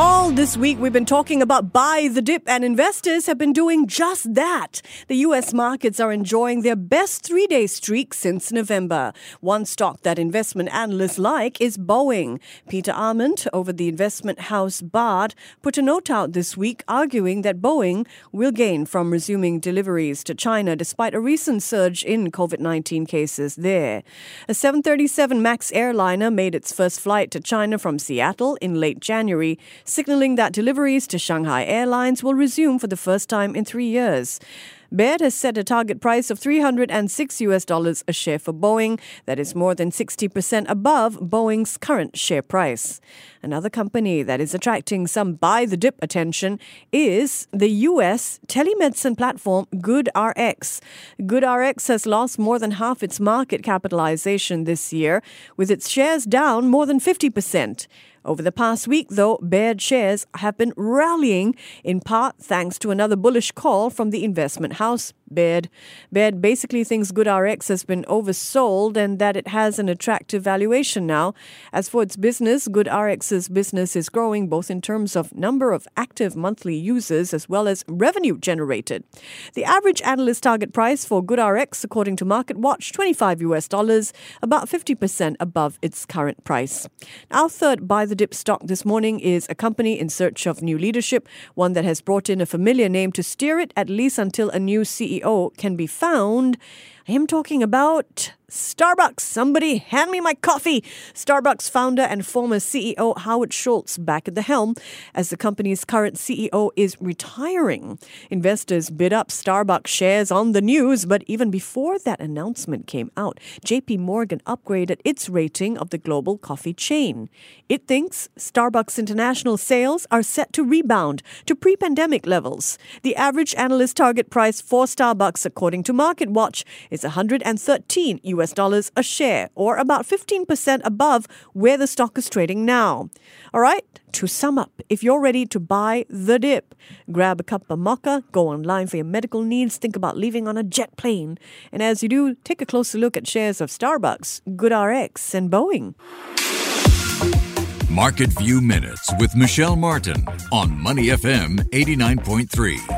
All this week, we've been talking about buy the dip, and investors have been doing just that. The U.S. markets are enjoying their best three day streak since November. One stock that investment analysts like is Boeing. Peter Arment over the investment house Baird put a note out this week arguing that Boeing will gain from resuming deliveries to China despite a recent surge in COVID 19 cases there. A 737 MAX airliner made its first flight to China from Seattle in late January signaling that deliveries to Shanghai Airlines will resume for the first time in three years. Baird has set a target price of 306 US dollars a share for Boeing. That is more than 60% above Boeing's current share price. Another company that is attracting some buy the dip attention is the US telemedicine platform GoodRx. GoodRx has lost more than half its market capitalization this year, with its shares down more than 50%. Over the past week, though, Baird shares have been rallying in part thanks to another bullish call from the investment house Baird. Baird basically thinks GoodRx has been oversold and that it has an attractive valuation now. As for its business, GoodRx's business is growing both in terms of number of active monthly users as well as revenue generated. The average analyst target price for GoodRx, according to MarketWatch, 25 US dollars, about 50% above its current price. Our third buy the dip stock this morning is a company in search of new leadership, one that has brought in a familiar name to steer it at least until a new CEO CEO can be found. I am talking about Starbucks, somebody hand me my coffee. Starbucks founder and former CEO Howard Schultz back at the helm as the company's current CEO is retiring. Investors bid up Starbucks shares on the news, but even before that announcement came out, JP Morgan upgraded its rating of the global coffee chain. It thinks Starbucks international sales are set to rebound to pre-pandemic levels. The average analyst target price for Starbucks according to MarketWatch is 113 US dollars a share, or about 15% above where the stock is trading now. All right, to sum up, if you're ready to buy the dip, grab a cup of mocha, go online for your medical needs, think about leaving on a jet plane, and as you do, take a closer look at shares of Starbucks, GoodRx, and Boeing. Market View Minutes with Michelle Martin on Money FM 89.3.